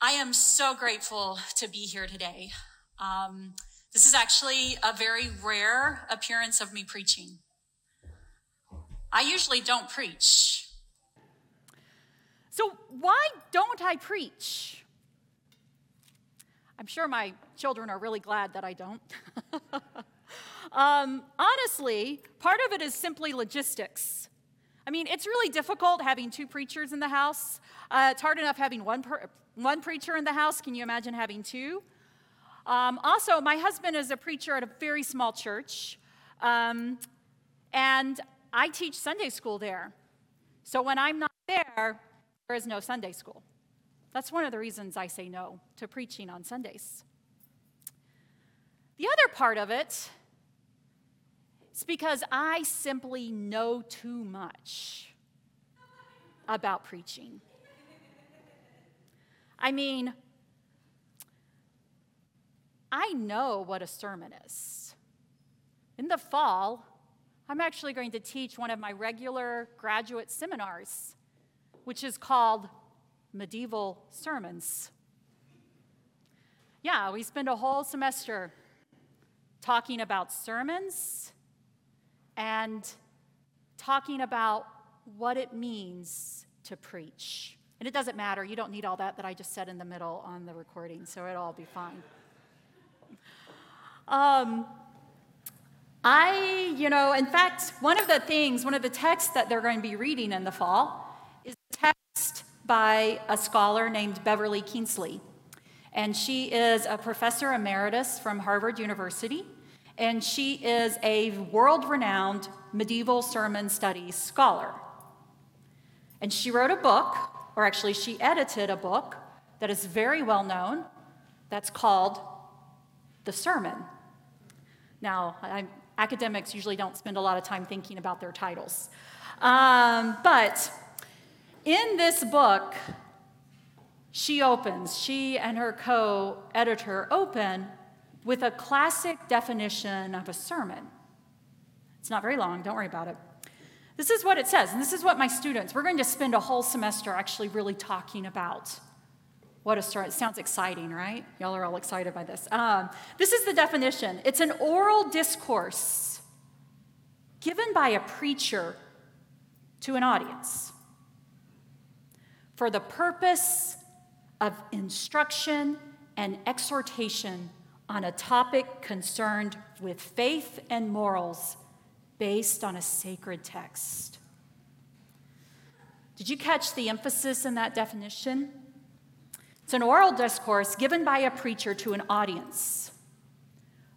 I am so grateful to be here today. Um, this is actually a very rare appearance of me preaching. I usually don't preach. So, why don't I preach? I'm sure my children are really glad that I don't. um, honestly, part of it is simply logistics. I mean, it's really difficult having two preachers in the house. Uh, it's hard enough having one, per- one preacher in the house. Can you imagine having two? Um, also, my husband is a preacher at a very small church, um, and I teach Sunday school there. So when I'm not there, there is no Sunday school. That's one of the reasons I say no to preaching on Sundays. The other part of it is because I simply know too much about preaching. I mean, I know what a sermon is. In the fall, I'm actually going to teach one of my regular graduate seminars, which is called Medieval Sermons. Yeah, we spend a whole semester talking about sermons and talking about what it means to preach. And it doesn't matter, you don't need all that that I just said in the middle on the recording, so it'll all be fine. Um, I, you know, in fact, one of the things, one of the texts that they're going to be reading in the fall is a text by a scholar named Beverly Kienzle. And she is a professor emeritus from Harvard University. And she is a world renowned medieval sermon studies scholar. And she wrote a book, or actually, she edited a book that is very well known that's called The Sermon. Now, I'm, academics usually don't spend a lot of time thinking about their titles. Um, but in this book, she opens, she and her co editor open with a classic definition of a sermon. It's not very long, don't worry about it. This is what it says, and this is what my students, we're going to spend a whole semester actually really talking about what a story. It sounds exciting, right? Y'all are all excited by this. Um, this is the definition it's an oral discourse given by a preacher to an audience for the purpose of instruction and exhortation on a topic concerned with faith and morals based on a sacred text. Did you catch the emphasis in that definition? It's an oral discourse given by a preacher to an audience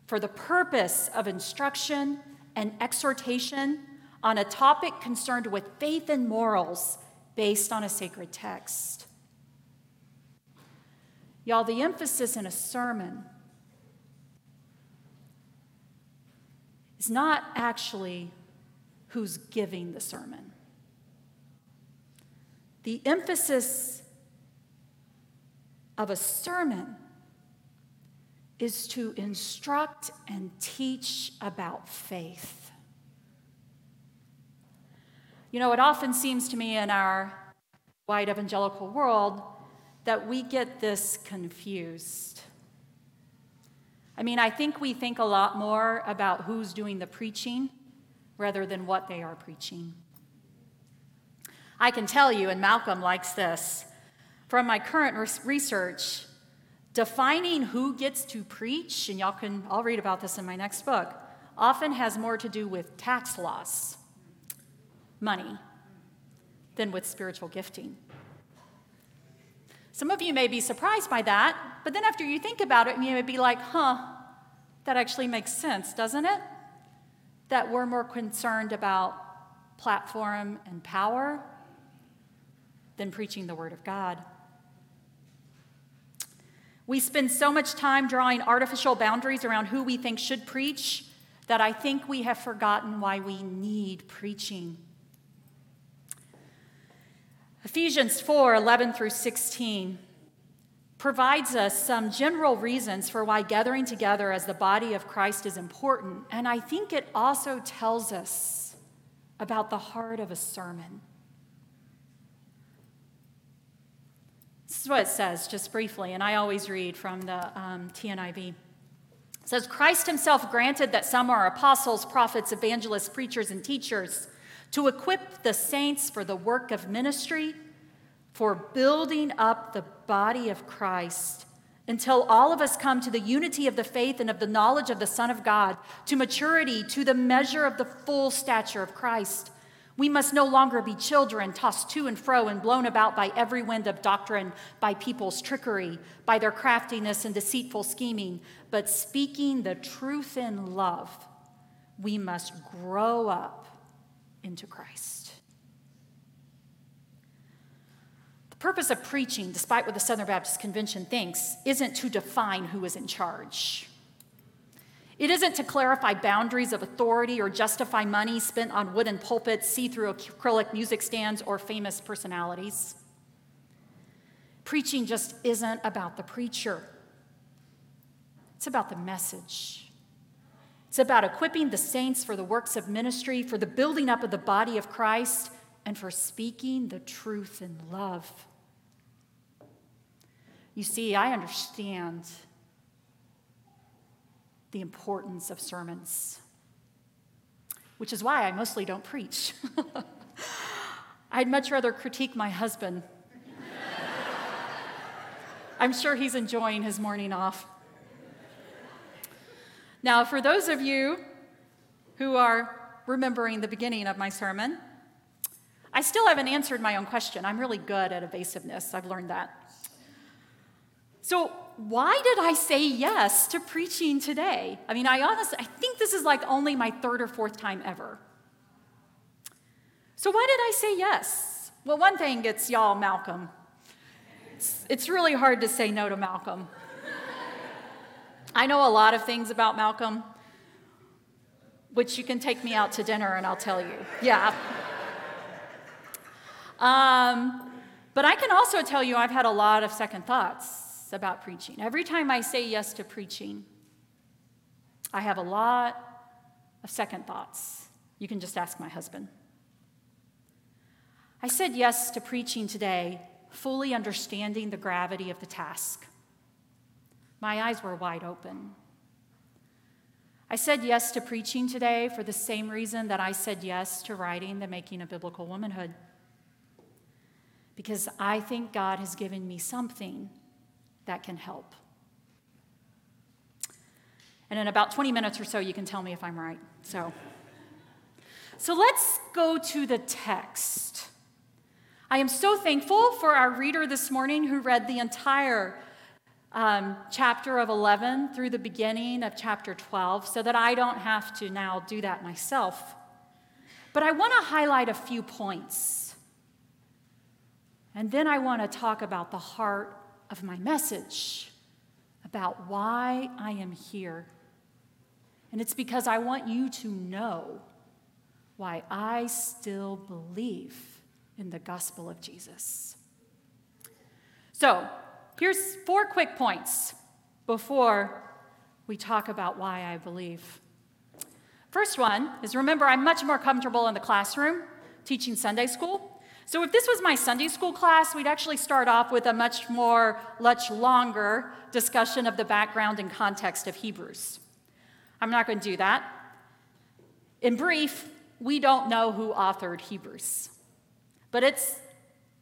for the purpose of instruction and exhortation on a topic concerned with faith and morals based on a sacred text. Y'all, the emphasis in a sermon is not actually who's giving the sermon. The emphasis of a sermon is to instruct and teach about faith. You know, it often seems to me in our white evangelical world that we get this confused. I mean, I think we think a lot more about who's doing the preaching rather than what they are preaching. I can tell you, and Malcolm likes this, from my current research, defining who gets to preach, and y'all can, I'll read about this in my next book, often has more to do with tax laws, money, than with spiritual gifting. Some of you may be surprised by that, but then after you think about it, you may be like, huh, that actually makes sense, doesn't it? That we're more concerned about platform and power than preaching the Word of God. We spend so much time drawing artificial boundaries around who we think should preach that I think we have forgotten why we need preaching. Ephesians 4 11 through 16 provides us some general reasons for why gathering together as the body of Christ is important, and I think it also tells us about the heart of a sermon. This is what it says, just briefly, and I always read from the um, TNIV. It says, Christ himself granted that some are apostles, prophets, evangelists, preachers, and teachers to equip the saints for the work of ministry, for building up the body of Christ until all of us come to the unity of the faith and of the knowledge of the Son of God, to maturity, to the measure of the full stature of Christ. We must no longer be children tossed to and fro and blown about by every wind of doctrine, by people's trickery, by their craftiness and deceitful scheming, but speaking the truth in love, we must grow up into Christ. The purpose of preaching, despite what the Southern Baptist Convention thinks, isn't to define who is in charge. It isn't to clarify boundaries of authority or justify money spent on wooden pulpits, see through acrylic music stands, or famous personalities. Preaching just isn't about the preacher, it's about the message. It's about equipping the saints for the works of ministry, for the building up of the body of Christ, and for speaking the truth in love. You see, I understand the importance of sermons, which is why I mostly don't preach. I'd much rather critique my husband. I'm sure he's enjoying his morning off. Now, for those of you who are remembering the beginning of my sermon, I still haven't answered my own question. I'm really good at evasiveness, I've learned that. So, why did I say yes to preaching today? I mean, I honestly, I think this is like only my third or fourth time ever. So, why did I say yes? Well, one thing, it's y'all, Malcolm. It's, it's really hard to say no to Malcolm. I know a lot of things about Malcolm, which you can take me out to dinner and I'll tell you. Yeah. Um, but I can also tell you I've had a lot of second thoughts about preaching. Every time I say yes to preaching, I have a lot of second thoughts. You can just ask my husband. I said yes to preaching today, fully understanding the gravity of the task. My eyes were wide open. I said yes to preaching today for the same reason that I said yes to writing The Making of Biblical Womanhood. Because I think God has given me something that can help. And in about 20 minutes or so, you can tell me if I'm right. So, so let's go to the text. I am so thankful for our reader this morning who read the entire um, chapter of 11 through the beginning of chapter 12 so that I don't have to now do that myself. But I want to highlight a few points. And then I want to talk about the heart of my message about why I am here. And it's because I want you to know why I still believe in the gospel of Jesus. So, here's four quick points before we talk about why I believe. First one is remember, I'm much more comfortable in the classroom teaching Sunday school so, if this was my Sunday school class, we'd actually start off with a much more, much longer discussion of the background and context of Hebrews. I'm not going to do that. In brief, we don't know who authored Hebrews, but it's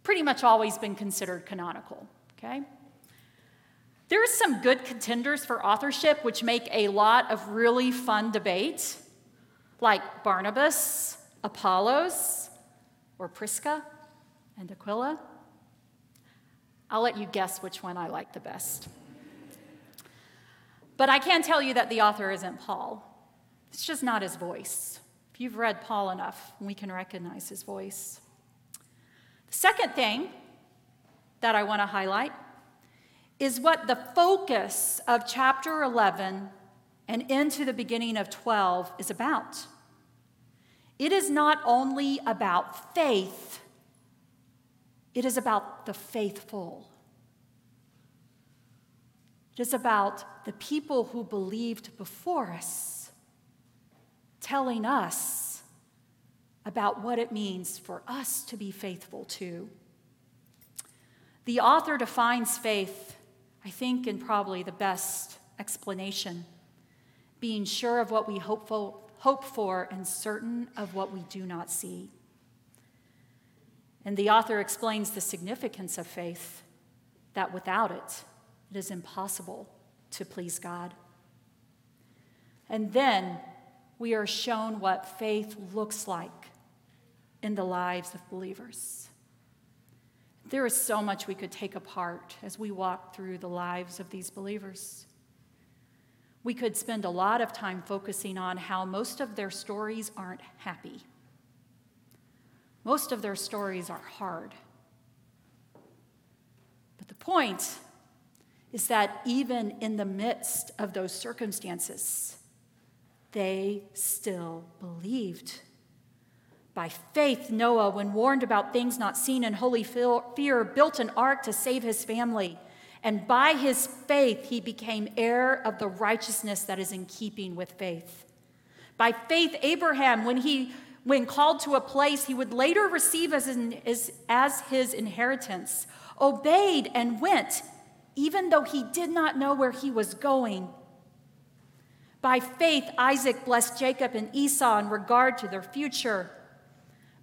pretty much always been considered canonical, okay? There are some good contenders for authorship which make a lot of really fun debate, like Barnabas, Apollos, or Prisca and Aquila. I'll let you guess which one I like the best. But I can tell you that the author isn't Paul. It's just not his voice. If you've read Paul enough, we can recognize his voice. The second thing that I want to highlight is what the focus of chapter 11 and into the beginning of 12 is about. It is not only about faith, it is about the faithful. It is about the people who believed before us, telling us about what it means for us to be faithful too. The author defines faith, I think, in probably the best explanation being sure of what we hope for, hope for and certain of what we do not see. And the author explains the significance of faith that without it, it is impossible to please God. And then we are shown what faith looks like in the lives of believers. There is so much we could take apart as we walk through the lives of these believers. We could spend a lot of time focusing on how most of their stories aren't happy. Most of their stories are hard. But the point is that even in the midst of those circumstances, they still believed. By faith, Noah, when warned about things not seen in holy fear, built an ark to save his family. And by his faith, he became heir of the righteousness that is in keeping with faith. By faith, Abraham, when he when called to a place he would later receive as, as, as his inheritance, obeyed and went, even though he did not know where he was going. By faith, Isaac blessed Jacob and Esau in regard to their future.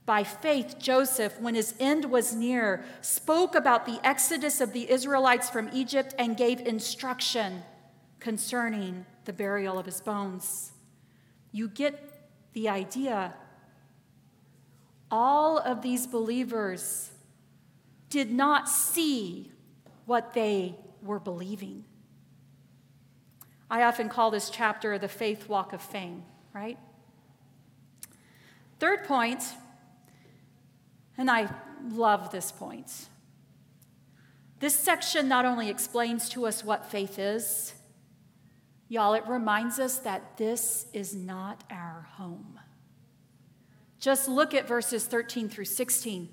By faith, Joseph, when his end was near, spoke about the exodus of the Israelites from Egypt and gave instruction concerning the burial of his bones. You get the idea. All of these believers did not see what they were believing. I often call this chapter the faith walk of fame, right? Third point, and I love this point. This section not only explains to us what faith is, y'all, it reminds us that this is not our home. Just look at verses 13 through 16.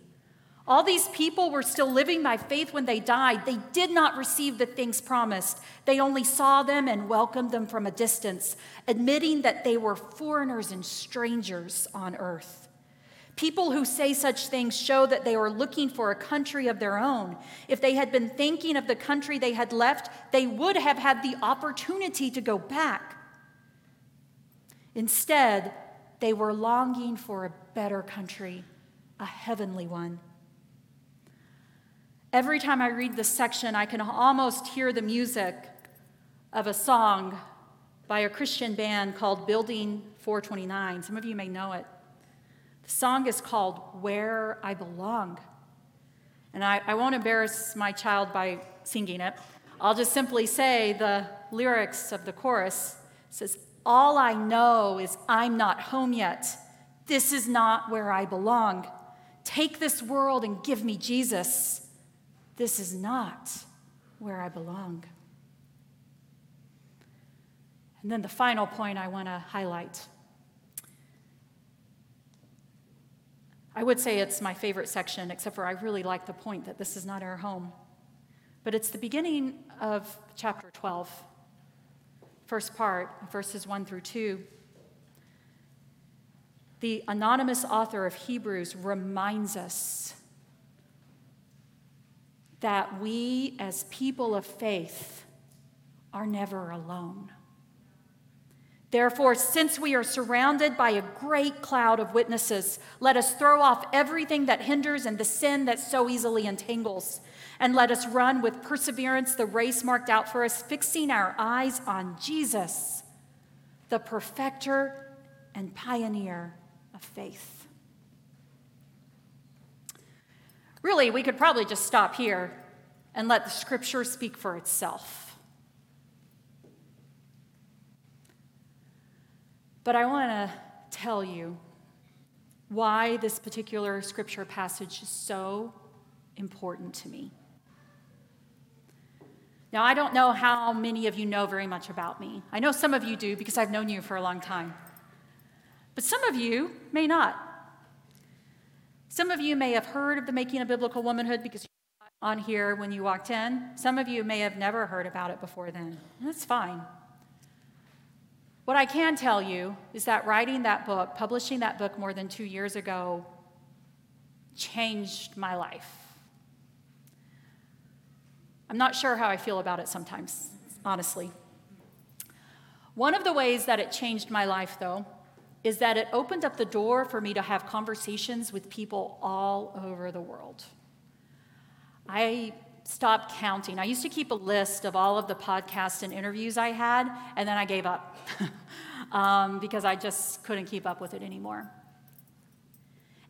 All these people were still living by faith when they died. They did not receive the things promised. They only saw them and welcomed them from a distance, admitting that they were foreigners and strangers on earth. People who say such things show that they are looking for a country of their own. If they had been thinking of the country they had left, they would have had the opportunity to go back. Instead, they were longing for a better country, a heavenly one. Every time I read this section, I can almost hear the music of a song by a Christian band called Building 429. Some of you may know it. The song is called Where I Belong. And I, I won't embarrass my child by singing it. I'll just simply say the lyrics of the chorus says, All I know is I'm not home yet. This is not where I belong. Take this world and give me Jesus. This is not where I belong. And then the final point I want to highlight. I would say it's my favorite section, except for I really like the point that this is not our home. But it's the beginning of chapter 12, first part, verses 1 through 2. The anonymous author of Hebrews reminds us that we, as people of faith, are never alone. Therefore, since we are surrounded by a great cloud of witnesses, let us throw off everything that hinders and the sin that so easily entangles, and let us run with perseverance the race marked out for us, fixing our eyes on Jesus, the perfecter and pioneer of faith. Really, we could probably just stop here and let the scripture speak for itself. But I want to tell you why this particular scripture passage is so important to me. Now, I don't know how many of you know very much about me. I know some of you do because I've known you for a long time. But some of you may not. Some of you may have heard of the making of biblical womanhood because you're on here when you walked in. Some of you may have never heard about it before then. That's fine. What I can tell you is that writing that book, publishing that book more than two years ago, changed my life. I'm not sure how I feel about it sometimes, honestly. One of the ways that it changed my life, though, is that it opened up the door for me to have conversations with people all over the world. I stopped counting. I used to keep a list of all of the podcasts and interviews I had, and then I gave up um, because I just couldn't keep up with it anymore.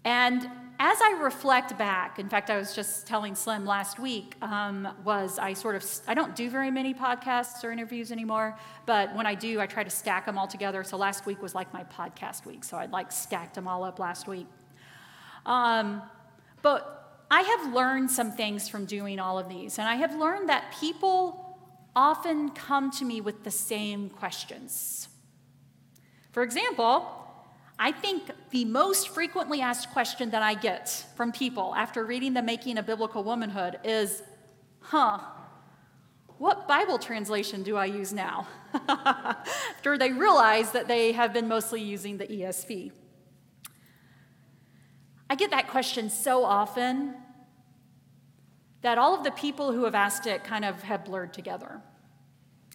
And as I reflect back, in fact, I was just telling Slim last week, um, was I sort of, I don't do very many podcasts or interviews anymore, but when I do, I try to stack them all together. So last week was like my podcast week, so I'd like stacked them all up last week. Um, but I have learned some things from doing all of these, and I have learned that people often come to me with the same questions. For example, I think the most frequently asked question that I get from people after reading The Making of Biblical Womanhood is, huh, what Bible translation do I use now? after they realize that they have been mostly using the ESV. I get that question so often that all of the people who have asked it kind of have blurred together.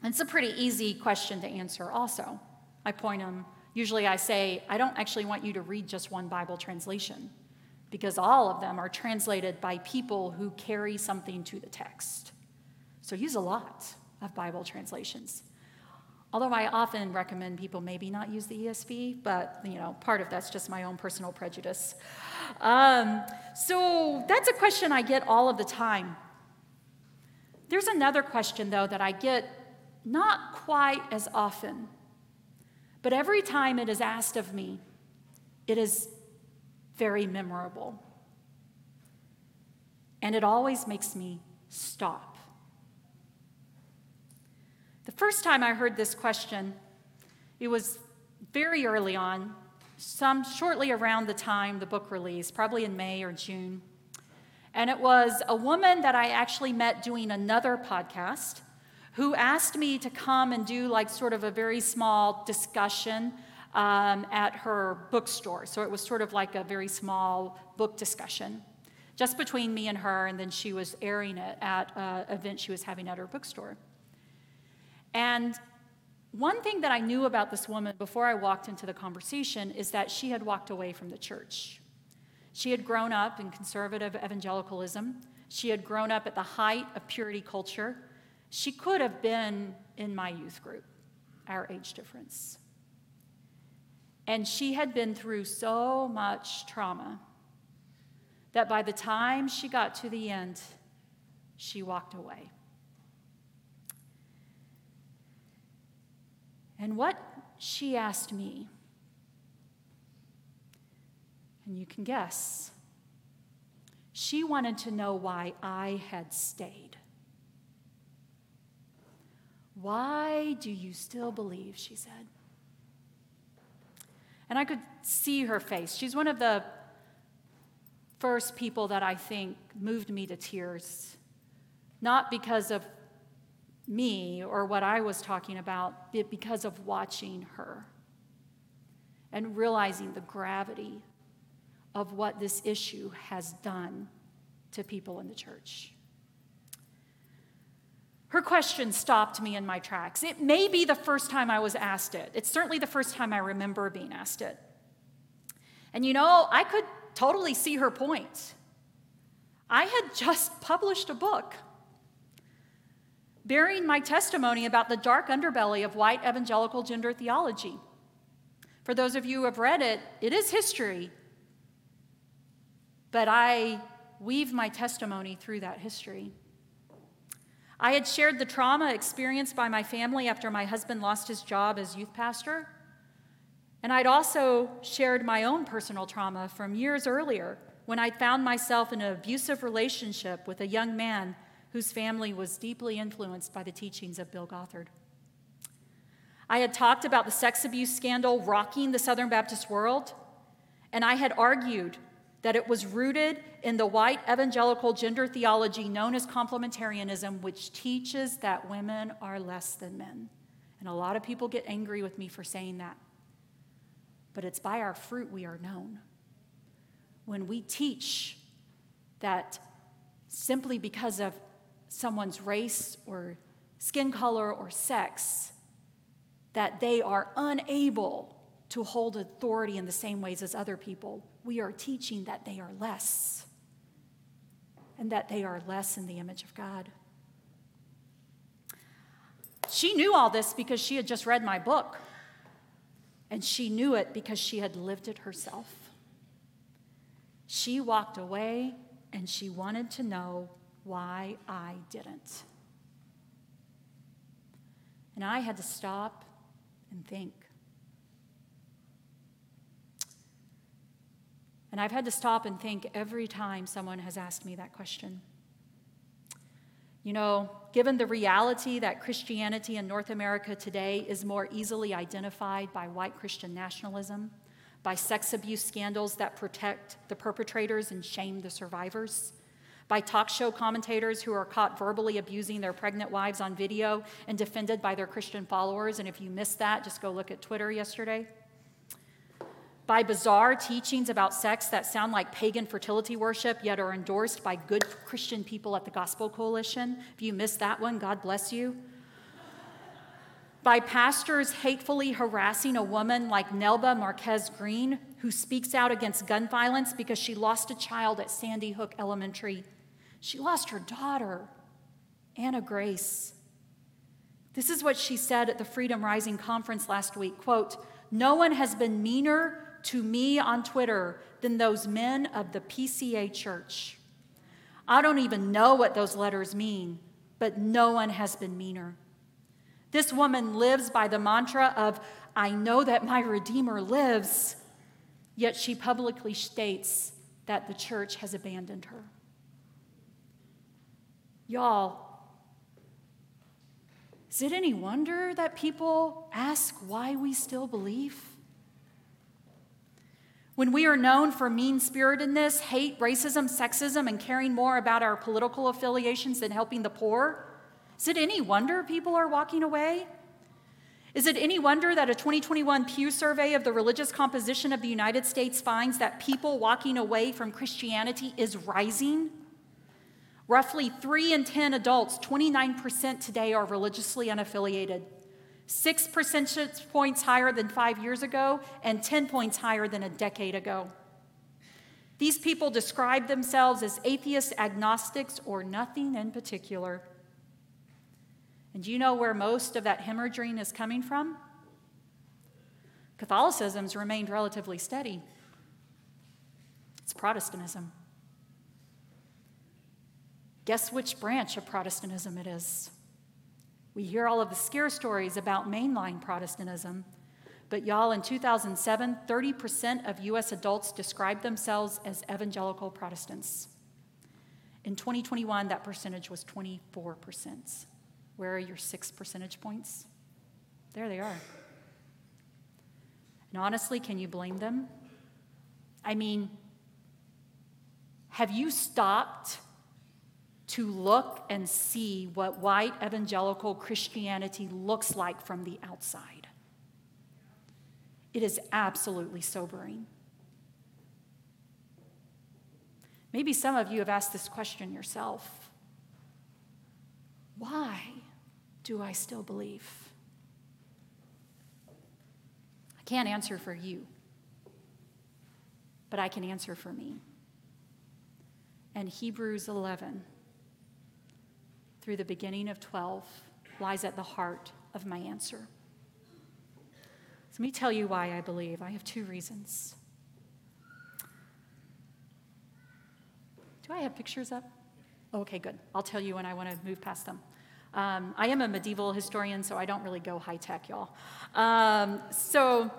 It's a pretty easy question to answer, also. I point them Usually I say, I don't actually want you to read just one Bible translation because all of them are translated by people who carry something to the text. So use a lot of Bible translations. Although I often recommend people maybe not use the ESV, but you know, part of that's just my own personal prejudice. Um, so that's a question I get all of the time. There's another question though that I get not quite as often. But every time it is asked of me, it is very memorable. And it always makes me stop. The first time I heard this question, it was very early on, some shortly around the time the book released, probably in May or June. And it was a woman that I actually met doing another podcast who asked me to come and do like sort of a very small discussion um, at her bookstore. So it was sort of like a very small book discussion just between me and her, and then she was airing it at an event she was having at her bookstore. And one thing that I knew about this woman before I walked into the conversation is that she had walked away from the church. She had grown up in conservative evangelicalism. She had grown up at the height of purity culture. She could have been in my youth group, our age difference. And she had been through so much trauma that by the time she got to the end, she walked away. And what she asked me, and you can guess, she wanted to know why I had stayed. Why do you still believe? She said. And I could see her face. She's one of the first people that I think moved me to tears, not because of me or what I was talking about, because of watching her and realizing the gravity of what this issue has done to people in the church. Her question stopped me in my tracks. It may be the first time I was asked it. It's certainly the first time I remember being asked it. And you know, I could totally see her point. I had just published a book bearing my testimony about the dark underbelly of white evangelical gender theology. For those of you who have read it, it is history, but I weave my testimony through that history. I had shared the trauma experienced by my family after my husband lost his job as youth pastor. And I'd also shared my own personal trauma from years earlier when I found myself in an abusive relationship with a young man whose family was deeply influenced by the teachings of Bill Gothard. I had talked about the sex abuse scandal rocking the Southern Baptist world, and I had argued that it was rooted in the white evangelical gender theology known as complementarianism, which teaches that women are less than men. And a lot of people get angry with me for saying that. But it's by our fruit we are known. When we teach that simply because of someone's race or skin color or sex, that they are unable to hold authority in the same ways as other people. We are teaching that they are less and that they are less in the image of God. She knew all this because she had just read my book, and she knew it because she had lived it herself. She walked away and she wanted to know why I didn't. And I had to stop and think. And I've had to stop and think every time someone has asked me that question. You know, given the reality that Christianity in North America today is more easily identified by white Christian nationalism, by sex abuse scandals that protect the perpetrators and shame the survivors, by talk show commentators who are caught verbally abusing their pregnant wives on video and defended by their Christian followers. And if you missed that, just go look at Twitter yesterday by bizarre teachings about sex that sound like pagan fertility worship, yet are endorsed by good Christian people at the Gospel Coalition. If you missed that one, God bless you. By pastors hatefully harassing a woman like Nelba Marquez Greene, who speaks out against gun violence because she lost a child at Sandy Hook Elementary. She lost her daughter, Anna Grace. This is what she said at the Freedom Rising conference last week quote, no one has been meaner to me on Twitter than those men of the PCA church. I don't even know what those letters mean, but no one has been meaner. This woman lives by the mantra of, I know that my Redeemer lives, yet she publicly states that the church has abandoned her. Y'all, is it any wonder that people ask why we still believe? When we are known for mean spiritedness, hate, racism, sexism, and caring more about our political affiliations than helping the poor, is it any wonder people are walking away? Is it any wonder that a 2021 Pew survey of the religious composition of the United States finds that people walking away from Christianity is rising? Roughly 3 in 10 adults, 29% today, are religiously unaffiliated six percentage points higher than five years ago, and 10 points higher than a decade ago. These people describe themselves as atheists, agnostics, or nothing in particular. And do you know where most of that hemorrhaging is coming from? Catholicism's remained relatively steady. It's Protestantism. Guess which branch of Protestantism it is? We hear all of the scare stories about mainline Protestantism. But, y'all, in 2007, 30% of US adults described themselves as evangelical Protestants. In 2021, that percentage was 24%. Where are your six percentage points? There they are. And honestly, can you blame them? I mean, have you stopped to look and see what white evangelical Christianity looks like from the outside. It is absolutely sobering. Maybe some of you have asked this question yourself Why do I still believe? I can't answer for you, but I can answer for me. And Hebrews 11 through the beginning of 12 lies at the heart of my answer. So let me tell you why I believe. I have two reasons. Do I have pictures up? Okay, good. I'll tell you when I want to move past them. Um, I am a medieval historian, so I don't really go high tech, y'all. Um, so,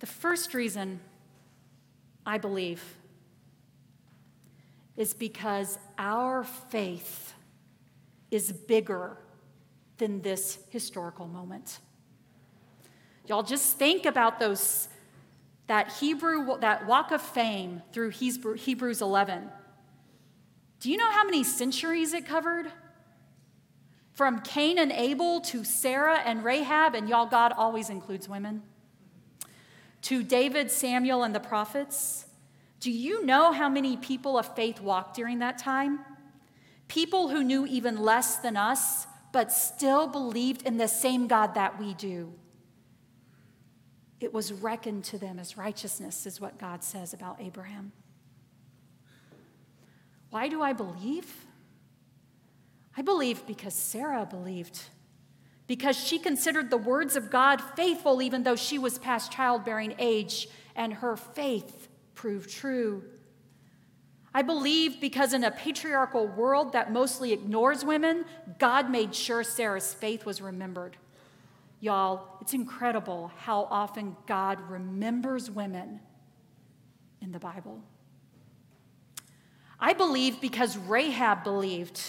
the first reason I believe is because our faith is bigger than this historical moment. Y'all just think about those that Hebrew that walk of fame through Hebrews 11. Do you know how many centuries it covered? From Cain and Abel to Sarah and Rahab, and y'all, God always includes women, to David, Samuel, and the prophets. Do you know how many people of faith walked during that time? People who knew even less than us, but still believed in the same God that we do. It was reckoned to them as righteousness, is what God says about Abraham. Why do I believe? I believe because Sarah believed, because she considered the words of God faithful, even though she was past childbearing age, and her faith proved true. I believe because in a patriarchal world that mostly ignores women, God made sure Sarah's faith was remembered. Y'all, it's incredible how often God remembers women in the Bible. I believe because Rahab believed.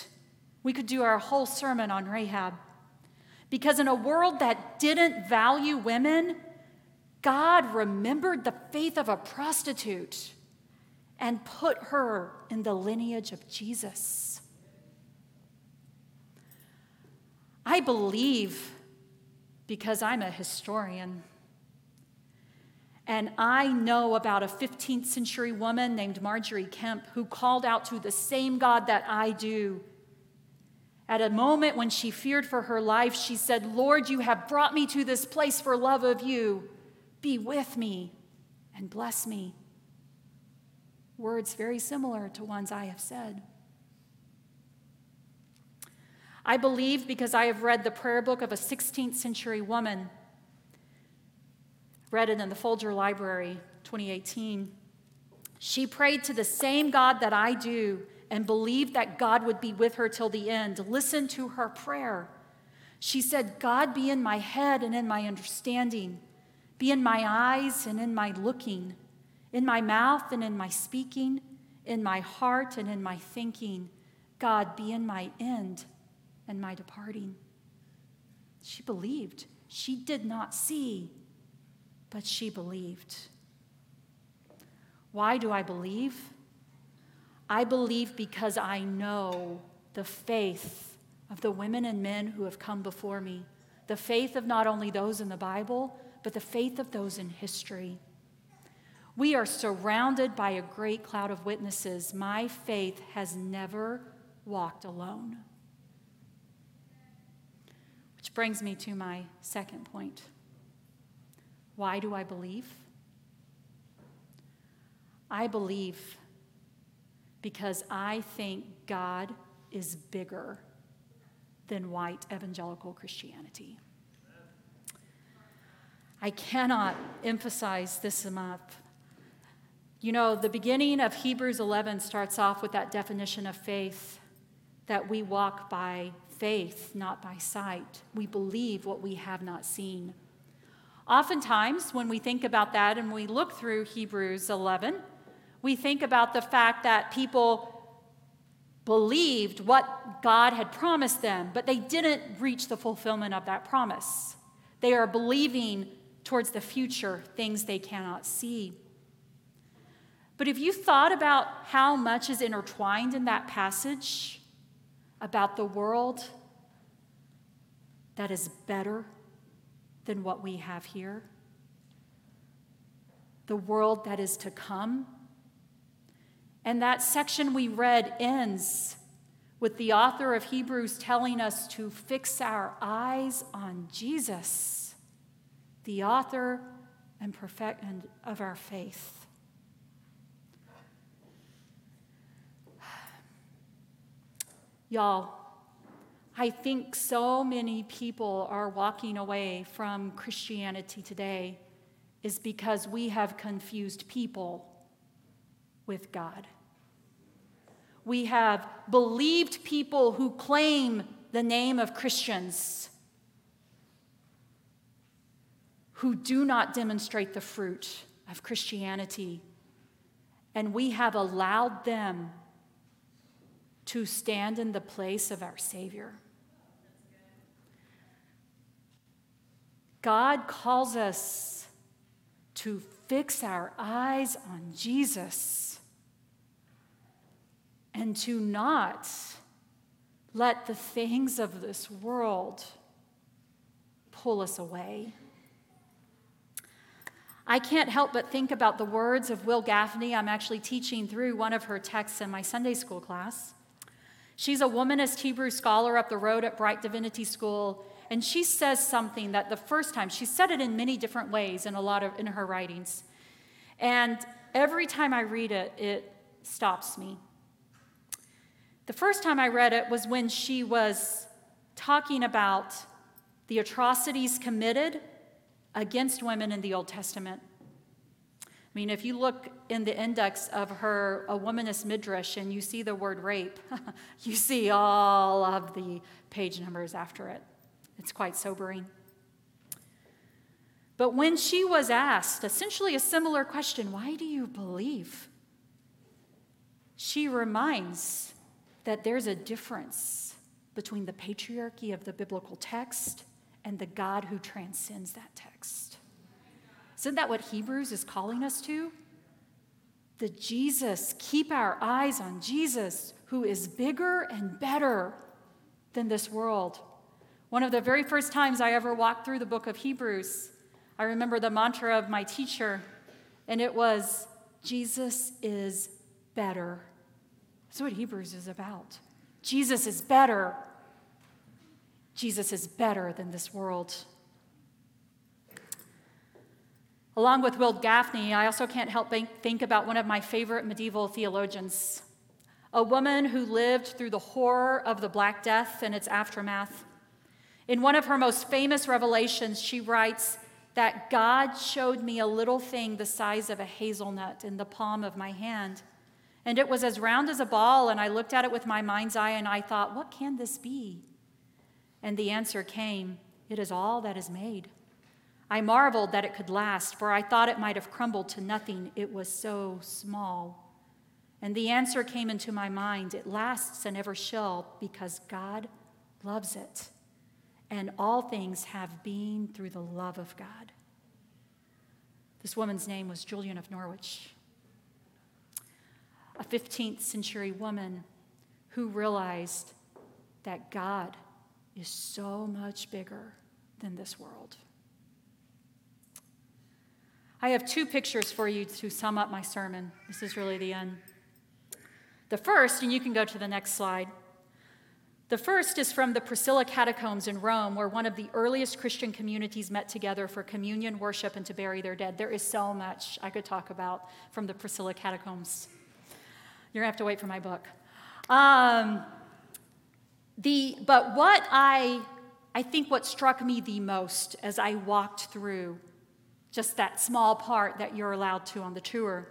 We could do our whole sermon on Rahab. Because in a world that didn't value women, God remembered the faith of a prostitute and put her in the lineage of Jesus. I believe because I'm a historian. And I know about a 15th century woman named Margery Kempe who called out to the same God that I do. At a moment when she feared for her life, she said, Lord, you have brought me to this place for love of you. Be with me and bless me. Words very similar to ones I have said. I believe because I have read the prayer book of a 16th century woman read it in the Folger Library 2018. She prayed to the same God that I do and believed that God would be with her till the end. Listen to her prayer. She said, God be in my head and in my understanding, be in my eyes and in my looking, in my mouth and in my speaking, in my heart and in my thinking. God be in my end and my departing. She believed. She did not see, but she believed. Why do I believe? I believe because I know the faith of the women and men who have come before me, the faith of not only those in the Bible, but the faith of those in history. We are surrounded by a great cloud of witnesses. My faith has never walked alone. Which brings me to my second point. Why do I believe? I believe because I think God is bigger than white evangelical Christianity. I cannot emphasize this enough. You know, the beginning of Hebrews 11 starts off with that definition of faith that we walk by faith, not by sight. We believe what we have not seen. Oftentimes, when we think about that and we look through Hebrews 11, we think about the fact that people believed what God had promised them, but they didn't reach the fulfillment of that promise. They are believing towards the future things they cannot see. But if you thought about how much is intertwined in that passage about the world that is better than what we have here. The world that is to come. And that section we read ends with the author of Hebrews telling us to fix our eyes on Jesus, the author and perfect of our faith. Y'all, I think so many people are walking away from Christianity today is because we have confused people with God. We have believed people who claim the name of Christians who do not demonstrate the fruit of Christianity. And we have allowed them to stand in the place of our Savior. God calls us to fix our eyes on Jesus and to not let the things of this world pull us away. I can't help but think about the words of Wil Gafney. I'm actually teaching through one of her texts in my Sunday school class. She's a womanist Hebrew scholar up the road at Brite Divinity School, and she says something that the first time, she said it in many different ways in a lot of in her writings. And every time I read it, it stops me. The first time I read it was when she was talking about the atrocities committed against women in the Old Testament. I mean, if you look in the index of her A Womanist Midrash and you see the word rape, you see all of the page numbers after it. It's quite sobering. But when she was asked essentially a similar question, why do you believe? She reminds that there's a difference between the patriarchy of the biblical text and the God who transcends that text. Isn't that what Hebrews is calling us to? The Jesus, keep our eyes on Jesus, who is bigger and better than this world. One of the very first times I ever walked through the book of Hebrews, I remember the mantra of my teacher, and it was Jesus is better. That's what Hebrews is about. Jesus is better. Jesus is better than this world. Along with Wil Gafney, I also can't help think about one of my favorite medieval theologians, a woman who lived through the horror of the Black Death and its aftermath. In one of her most famous revelations, she writes that God showed me a little thing the size of a hazelnut in the palm of my hand. And it was as round as a ball, and I looked at it with my mind's eye and I thought, what can this be? And the answer came, It is all that is made. I marveled that it could last, for I thought it might have crumbled to nothing. It was so small. And the answer came into my mind it lasts and ever shall because God loves it. And all things have been through the love of God. This woman's name was Julian of Norwich, a 15th century woman who realized that God is so much bigger than this world. I have two pictures for you to sum up my sermon. This is really the end. The first, and you can go to the next slide. The first is from the Priscilla Catacombs in Rome, where one of the earliest Christian communities met together for communion, worship, and to bury their dead. There is so much I could talk about from the Priscilla Catacombs. You're gonna have to wait for my book. Um, the, but what I, I think what struck me the most as I walked through just that small part that you're allowed to on the tour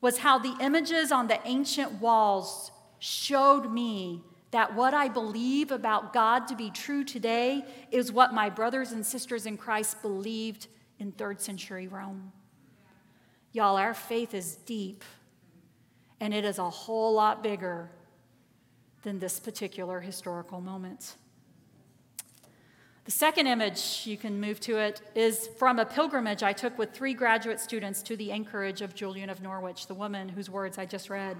was how the images on the ancient walls showed me that what I believe about God to be true today is what my brothers and sisters in Christ believed in third century Rome. Y'all, our faith is deep, and it is a whole lot bigger than this particular historical moment. The second image, you can move to it, is from a pilgrimage I took with three graduate students to the anchorage of Julian of Norwich, the woman whose words I just read.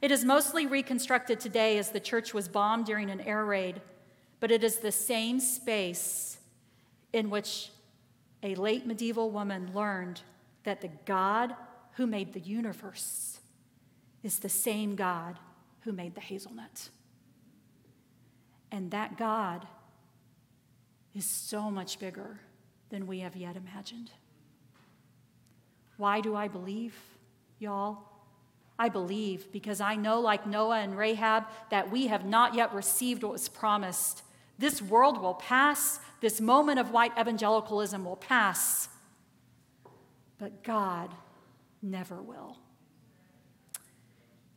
It is mostly reconstructed today as the church was bombed during an air raid, but it is the same space in which a late medieval woman learned that the God who made the universe is the same God who made the hazelnut. And that God is so much bigger than we have yet imagined. Why do I believe, y'all? I believe because I know, like Noah and Rahab, that we have not yet received what was promised. This world will pass, this moment of white evangelicalism will pass, but God never will.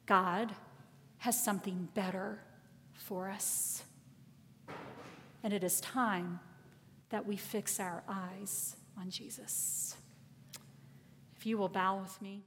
God has something better for us. And it is time that we fix our eyes on Jesus. If you will bow with me.